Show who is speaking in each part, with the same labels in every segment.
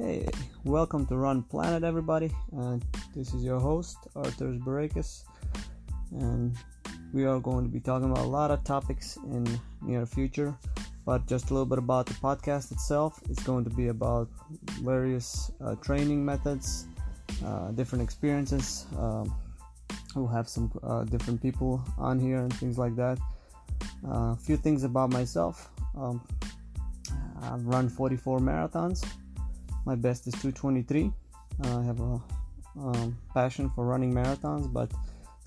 Speaker 1: Hey, welcome to Run Planet, everybody. Uh, this is your host, Arthur Barakis, and we are going to be talking about a lot of topics in near future. But just a little bit about the podcast itself. It's going to be about various uh, training methods, uh, different experiences. Um, we'll have some uh, different people on here and things like that. A few things about myself. Um, I've run 44 marathons my best is 223 uh, i have a um, passion for running marathons but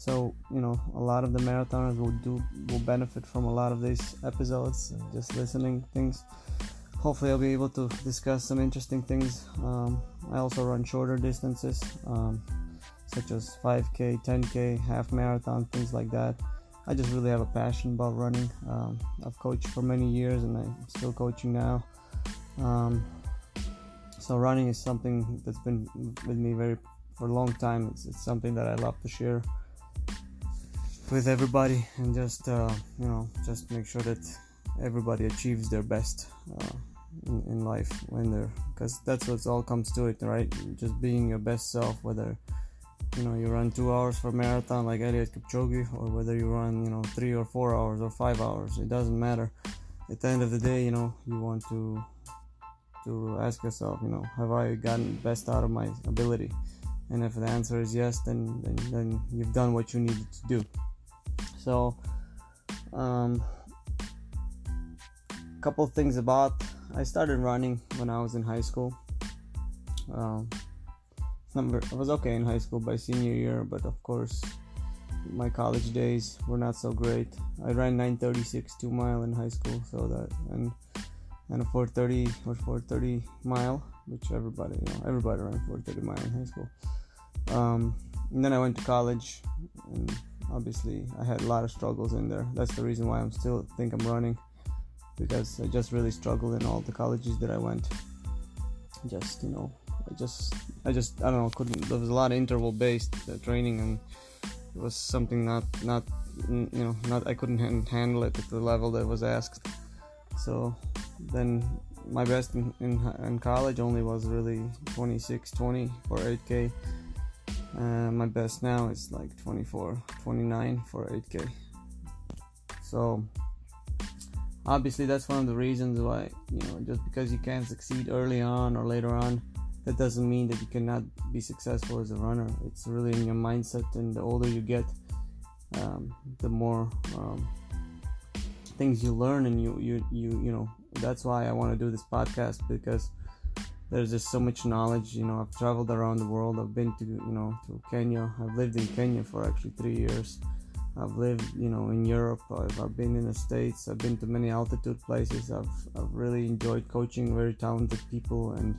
Speaker 1: so you know a lot of the marathoners will do will benefit from a lot of these episodes just listening things. Hopefully i'll be able to discuss some interesting things. Um, i also run shorter distances um, such as 5k 10k half marathon things like that. I just really have a passion about running. Um, i've coached for many years and i'm still coaching now. Um, so running is something that's been with me very for a long time. It's, it's something that i love to share with everybody and just uh, you know just make sure that everybody achieves their best uh, in, in, life when they're because that's what all comes to it right? Just being your best self whether you know you run two hours for marathon like Eliud Kipchoge or whether you run you know three or four hours or five hours it doesn't matter. At the end of the day you know you want to to ask yourself, you know, have I gotten best out of my ability? And if the answer is yes, then then, then you've done what you needed to do. So, um, couple things about I started running when I was in high school. Um, number I was okay in high school by senior year, but of course my college days were not so great. I ran 936 two mile in high school, so that and and a 430 or 430 mile, which everybody, you know, everybody ran 430 mile in high school. Um, and then I went to college, and obviously I had a lot of struggles in there. That's the reason why I'm still think I'm running, because I just really struggled in all the colleges that I went. Just you know, I just, I just, I don't know, couldn't. There was a lot of interval based uh, training, and it was something not, not, you know, not. I couldn't handle it at the level that was asked. So then my best in, in, in college only was really 26 20 for 8k uh, my best now is like 24 29 for 8k so obviously that's one of the reasons why you know just because you can't succeed early on or later on that doesn't mean that you cannot be successful as a runner. It's really in your mindset and the older you get um, the more um, things you learn and you you you you know that's why I want to do this podcast because there's just so much knowledge. You know, I've traveled around the world. I've been to you know to Kenya. I've lived in Kenya for actually three years. I've lived you know in Europe. I've, I've been in the States. I've been to many altitude places. I've I've really enjoyed coaching very talented people and.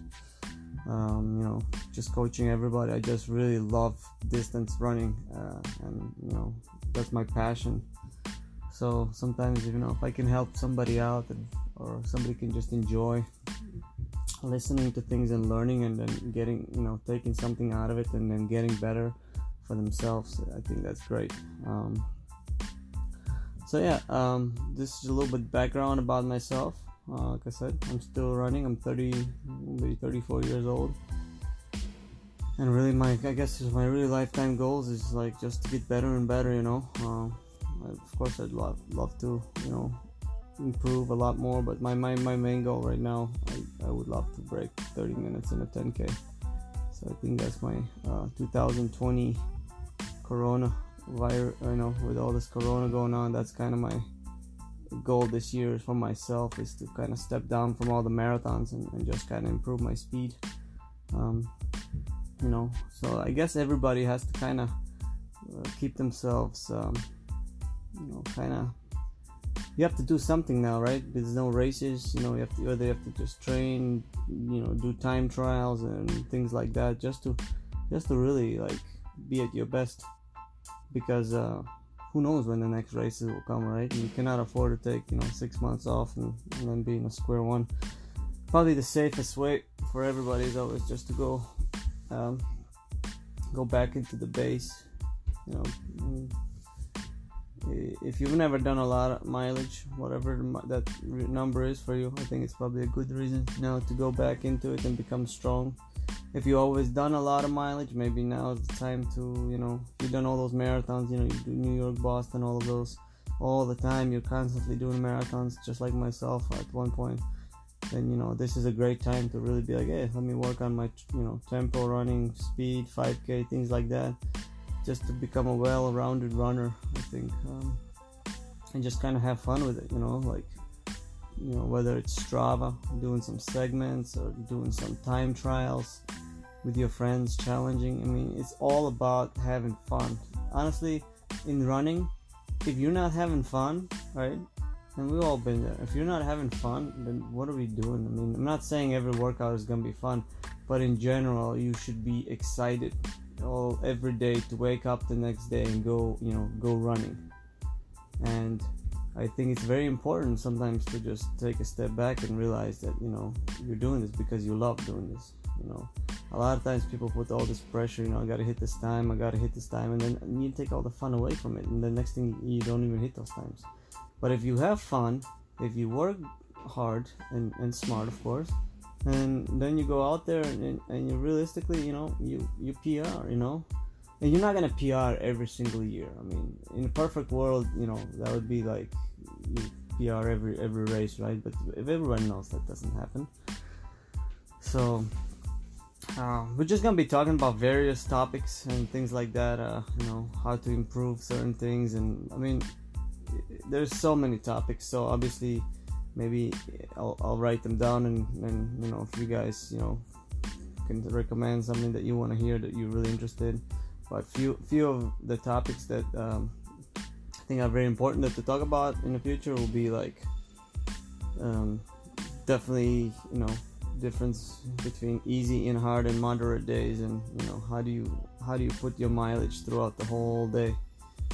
Speaker 1: Um, you know, just coaching everybody. I just really love distance running, uh, and you know, that's my passion. So sometimes, you know, if I can help somebody out and or somebody can just enjoy listening to things and learning and then getting you know taking something out of it and then getting better for themselves i think that's great. Um, so yeah um, this is a little bit background about myself. Uh, like i said i'm still running. I'm 30 maybe 34 years old. And really my i guess my really lifetime goals is like just to get better and better you know? Uh, of course i'd love love to you know improve a lot more but my, my, my main goal right now I, I would love to break 30 minutes in a 10k so i think that's my uh, 2020 corona virus you know with all this corona going on that's kind of my goal this year for myself is to kind of step down from all the marathons and, and just kind of improve my speed. Um, you know so i guess everybody has to kind of uh, keep themselves um, you know kind of you have to do something now, right? There's no races, you know. You have to either you have to just train, you know, do time trials and things like that, just to, just to really like be at your best. Because uh, who knows when the next races will come, right? And you cannot afford to take, you know, six months off and, and then be in a square one. Probably the safest way for everybody is always just to go, um, go back into the base, you know. If you've never done a lot of mileage, whatever that number is for you, I think it's probably a good reason now to go back into it and become strong. If you always done a lot of mileage, maybe now is the time to, you know, you've done all those marathons, you know, you do New York, Boston, all of those all the time. You're constantly doing marathons, just like myself at one point. Then you know this is a great time to really be like, hey, let me work on my, you know, tempo, running, speed, 5K, things like that just to become a well-rounded runner i think um, and just kind of have fun with it you know like you know whether it's strava doing some segments or doing some time trials with your friends challenging i mean it's all about having fun. Honestly in running if you're not having fun right and we've all been there if you're not having fun then what are we doing? I mean i'm not saying every workout is gonna be fun but in general you should be excited all every day to wake up the next day and go you know go running. And i think it's very important sometimes to just take a step back and realize that you know you're doing this because you love doing this you know. A lot of times people put all this pressure you know i gotta hit this time i gotta hit this time and then you take all the fun away from it and the next thing you don't even hit those times. But if you have fun if you work hard and, and smart of course and then you go out there and, and you realistically you know you you pr you know? And you're not gonna pr every single year. I mean in a perfect world you know that would be like you pr every every race right? But if everyone knows that doesn't happen. So uh, we're just gonna be talking about various topics and things like that uh, you know how to improve certain things. And i mean there's so many topics. So obviously maybe I'll, I'll write them down and, and you know if you guys you know can recommend something that you want to hear that you're really interested. But few few of the topics that um, I think are very important that to talk about in the future will be like um, definitely you know difference between easy and hard and moderate days and you know how do you how do you put your mileage throughout the whole day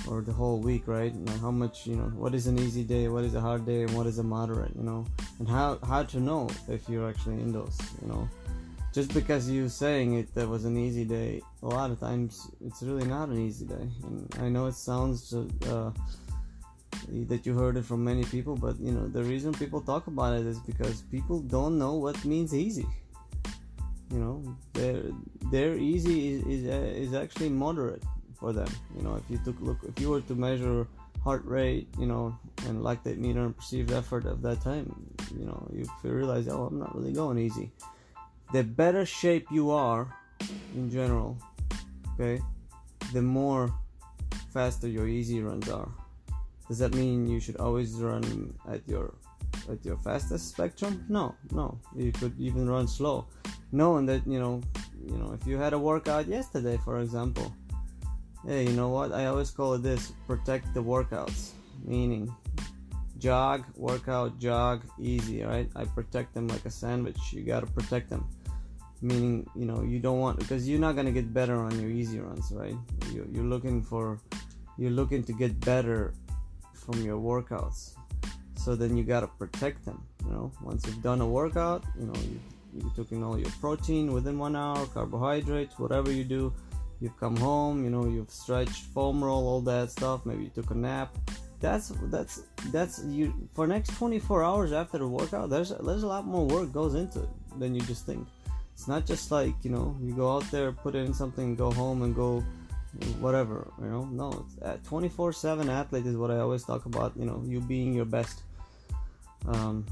Speaker 1: or the whole week, right? Know, how much, you know, what is an easy day, what is a hard day, and what is a moderate, you know, and how how to know if you're actually in those, you know. Just because you saying it that was an easy day, a lot of times it's really not an easy day. And I know it sounds uh, that you heard it from many people, but you know the reason people talk about it is because people don't know what means easy. You know, their their easy is is, uh, is actually moderate for them. You know, if you took look, if you were to measure heart rate, you know, and lactate meter and perceived effort of that time, you know, you realize, oh, I'm not really going easy. The better shape you are, in general, okay, the more faster your easy runs are. Does that mean you should always run at your at your fastest spectrum? No, no. You could even run slow, knowing that you know, you know, if you had a workout yesterday, for example, hey, you know what? I always call it this protect the workouts, meaning jog, workout, jog, easy, right? I protect them like a sandwich. You got to protect them, meaning, you know, you don't want because you're not going to get better on your easy runs, right? You're, you're looking for, you're looking to get better from your workouts. So then you got to protect them, you know? Once you've done a workout, you know, you, you took in all your protein within one hour, carbohydrates, whatever you do you've come home you know you've stretched foam roll all that stuff maybe you took a nap. That's that's that's you for next 24 hours after the workout there's there's a lot more work goes into it than you just think. It's not just like you know you go out there put in something go home and go whatever you know? No at 24 7 athlete is what i always talk about you know you being your best. Um,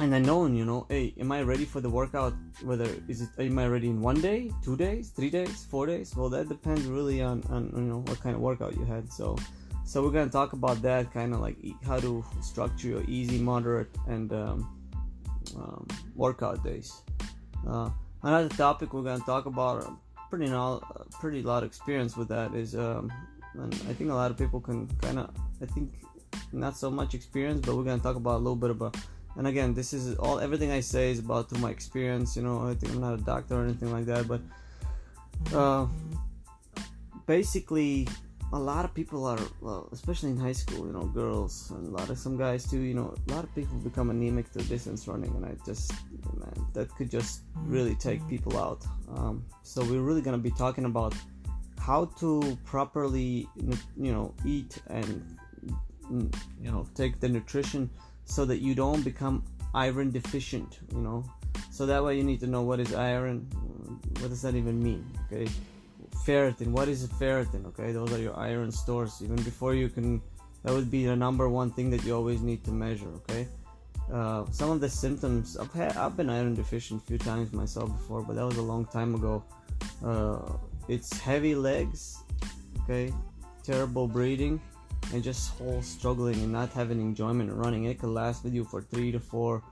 Speaker 1: and then knowing you know hey am i ready for the workout whether is it am i ready in one day two days three days four days? Well that depends really on, on you know what kind of workout you had. So so we're gonna talk about that kind of like how to structure your easy moderate and um, um, workout days. Uh, another topic we're gonna talk about uh, pretty no, pretty lot of experience with that is um, and i think a lot of people can kind of i think not so much experience but we're gonna talk about a little bit about and again this is all everything i say is about through my experience you know i think i'm not a doctor or anything like that but uh, basically a lot of people are well, especially in high school you know girls and a lot of some guys too you know a lot of people become anemic to distance running and i just man that could just really take people out. Um, so we're really going to be talking about how to properly you know eat and you know take the nutrition so that you don't become iron deficient you know? So that way you need to know what is iron what does that even mean okay? Ferritin what is ferritin okay? Those are your iron stores. Even before you can that would be the number one thing that you always need to measure okay? Uh, some of the symptoms I've had I've been iron deficient a few times myself before but that was a long time ago. Uh, it's heavy legs okay? Terrible breathing and just whole struggling and not having enjoyment running. It could last with you for three to four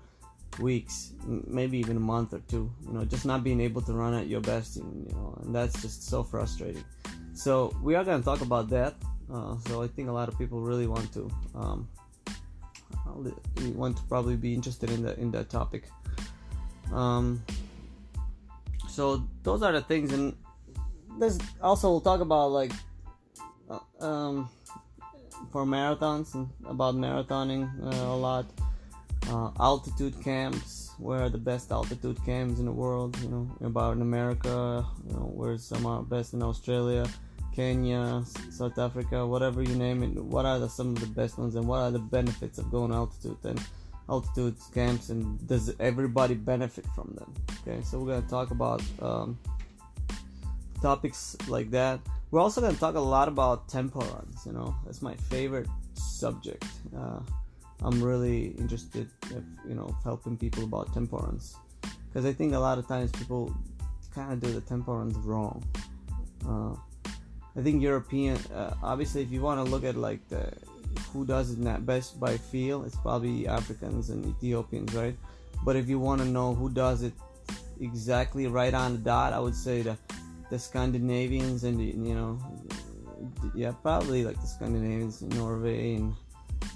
Speaker 1: weeks maybe even a month or two you know just not being able to run at your best and, you know and that's just so frustrating. So we are going to talk about that uh, so i think a lot of people really want to um, want to probably be interested in that in that topic. Um, so those are the things and this also we'll talk about like uh, um, for marathons about marathoning uh, a lot. Uh, altitude camps where are the best altitude camps in the world you know about in america you know where's some are best in australia kenya south africa whatever you name it what are the, some of the best ones and what are the benefits of going altitude and altitude camps and does everybody benefit from them? Okay so we're to talk about um, topics like that we're also going to talk a lot about tempo runs you know that's my favorite subject uh, I'm really interested, if, you know, helping people about tempo runs, because I think a lot of times people kind of do the tempo runs wrong. Uh, I think European, uh, obviously, if you want to look at like the who does it best by feel, it's probably Africans and Ethiopians, right? But if you want to know who does it exactly right on the dot, I would say the the Scandinavians and you know, yeah, probably like the Scandinavians, Norway and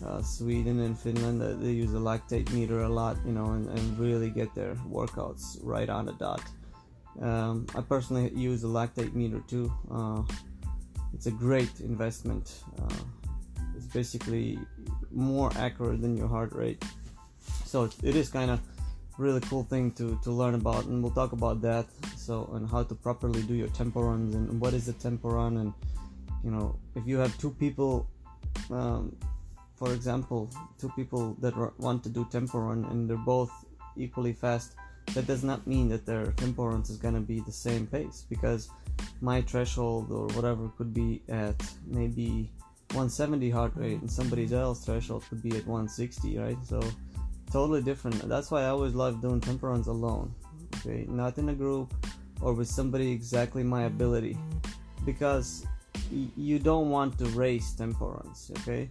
Speaker 1: uh, Sweden and Finland, uh, they use a lactate meter a lot, you know, and, and really get their workouts right on the dot. Um, I personally use a lactate meter too. Uh, it's a great investment. Uh, it's basically more accurate than your heart rate. So it is kind of really cool thing to, to learn about, and we'll talk about that. So and how to properly do your tempo runs and what is a tempo run, and you know if you have two people um, for example, two people that want to do tempo run and they're both equally fast, that does not mean that their tempo runs is gonna be the same pace because my threshold or whatever could be at maybe 170 heart rate and somebody else's threshold could be at 160, right? So totally different. That's why I always love doing tempo runs alone. Okay, not in a group or with somebody exactly my ability because you don't want to race tempo runs. Okay,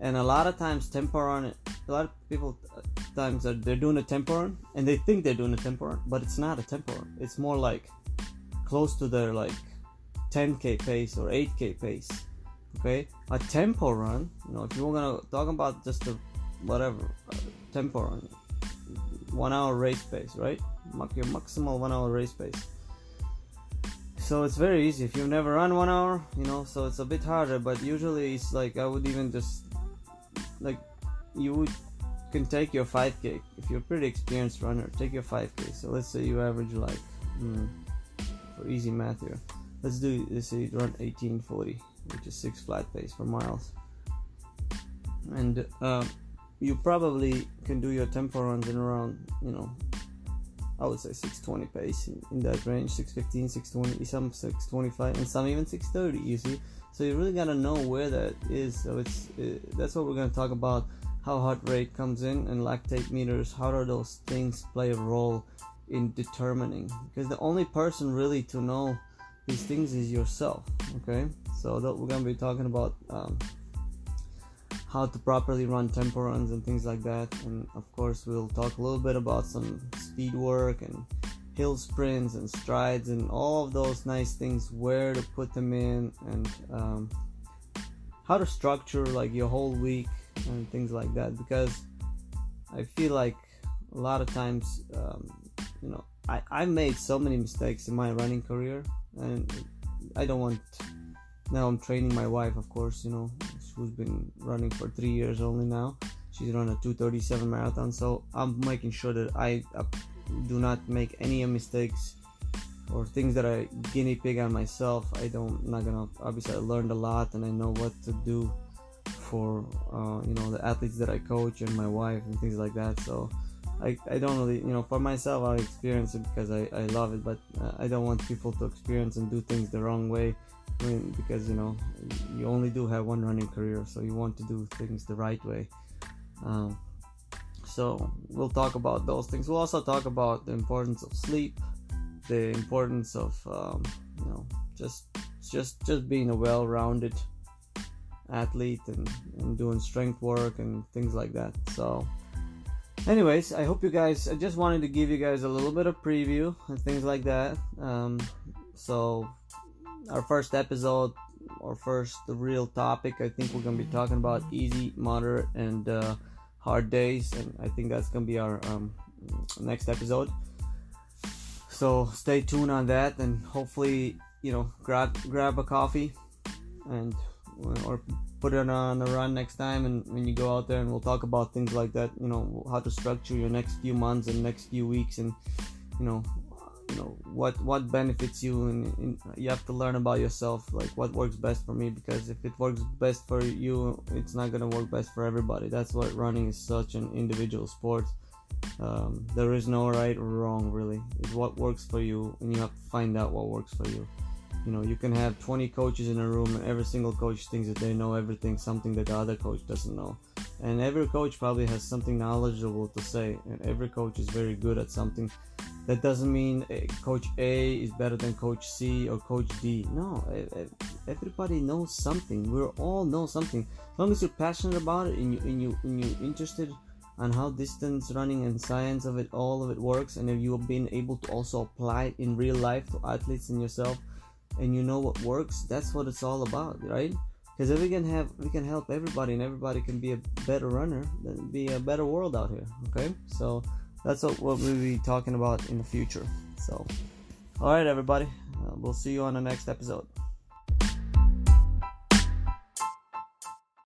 Speaker 1: and a lot of times tempo run a lot of people uh, times are they're doing a tempo run and they think they're doing a tempo run but it's not a tempo run it's more like close to their like 10k pace or 8k pace okay a tempo run you know if you were gonna talk about just a whatever uh, tempo run one hour race pace right? Your maximal one hour race pace. So it's very easy. If you've never run one hour you know so it's a bit harder but usually it's like i would even just like you would can take your 5k if you're a pretty experienced runner take your 5k so let's say you average like mm, for easy math here let's do let's say you run 1840 which is six flat pace for miles. And uh, you probably can do your tempo runs in around you know I would say 620 pace in, that range 615 620 some 625 and some even 630 you see? So you really gotta know where that is. So it's it, that's what we're gonna talk about how heart rate comes in and lactate meters how do those things play a role in determining? Because the only person really to know these things is yourself okay? So that we're gonna be talking about um, how to properly run tempo runs and things like that. And of course we'll talk a little bit about some speed work and hill sprints and strides and all of those nice things where to put them in and um, how to structure like your whole week and things like that. Because i feel like a lot of times um, you know I, i made so many mistakes in my running career and i don't want now i'm training my wife of course you know who's been running for three years only now she's run a 237 marathon so i'm making sure that i do not make any mistakes or things that I guinea pig on myself. I don't not gonna obviously I learned a lot and I know what to do for uh, you know the athletes that I coach and my wife and things like that. So I, I don't really you know for myself I experience it because I, I love it, but uh, I don't want people to experience and do things the wrong way. Because you know you only do have one running career, so you want to do things the right way. Um, so we'll talk about those things. We'll also talk about the importance of sleep, the importance of um, you know just just just being a well-rounded athlete and, and doing strength work and things like that. So anyways, I hope you guys. I just wanted to give you guys a little bit of preview and things like that. Um, so our first episode or first real topic i think we're to be talking about easy moderate and uh, hard days and i think that's to be our um, next episode. So stay tuned on that and hopefully you know grab grab a coffee and or put it on a run next time and when you go out there and we'll talk about things like that you know how to structure your next few months and next few weeks and you know you know what what benefits you and, you have to learn about yourself like what works best for me because if it works best for you it's not gonna work best for everybody. That's what running is such an individual sport. Um, there is no right or wrong really. It's what works for you and you have to find out what works for you. You know you can have 20 coaches in a room and every single coach thinks that they know everything something that the other coach doesn't know. And every coach probably has something knowledgeable to say and every coach is very good at something that doesn't mean eh, coach a is better than coach c or coach d. No everybody knows something. We all know something. As long as you're passionate about it and you and you and you're interested on how distance running and science of it all of it works and if you have been able to also apply it in real life to athletes and yourself and you know what works that's what it's all about right? Because if we can have we can help everybody and everybody can be a better runner then be a better world out here okay? So that's what, we'll be talking about in the future. So all right everybody. Uh, we'll see you on the next episode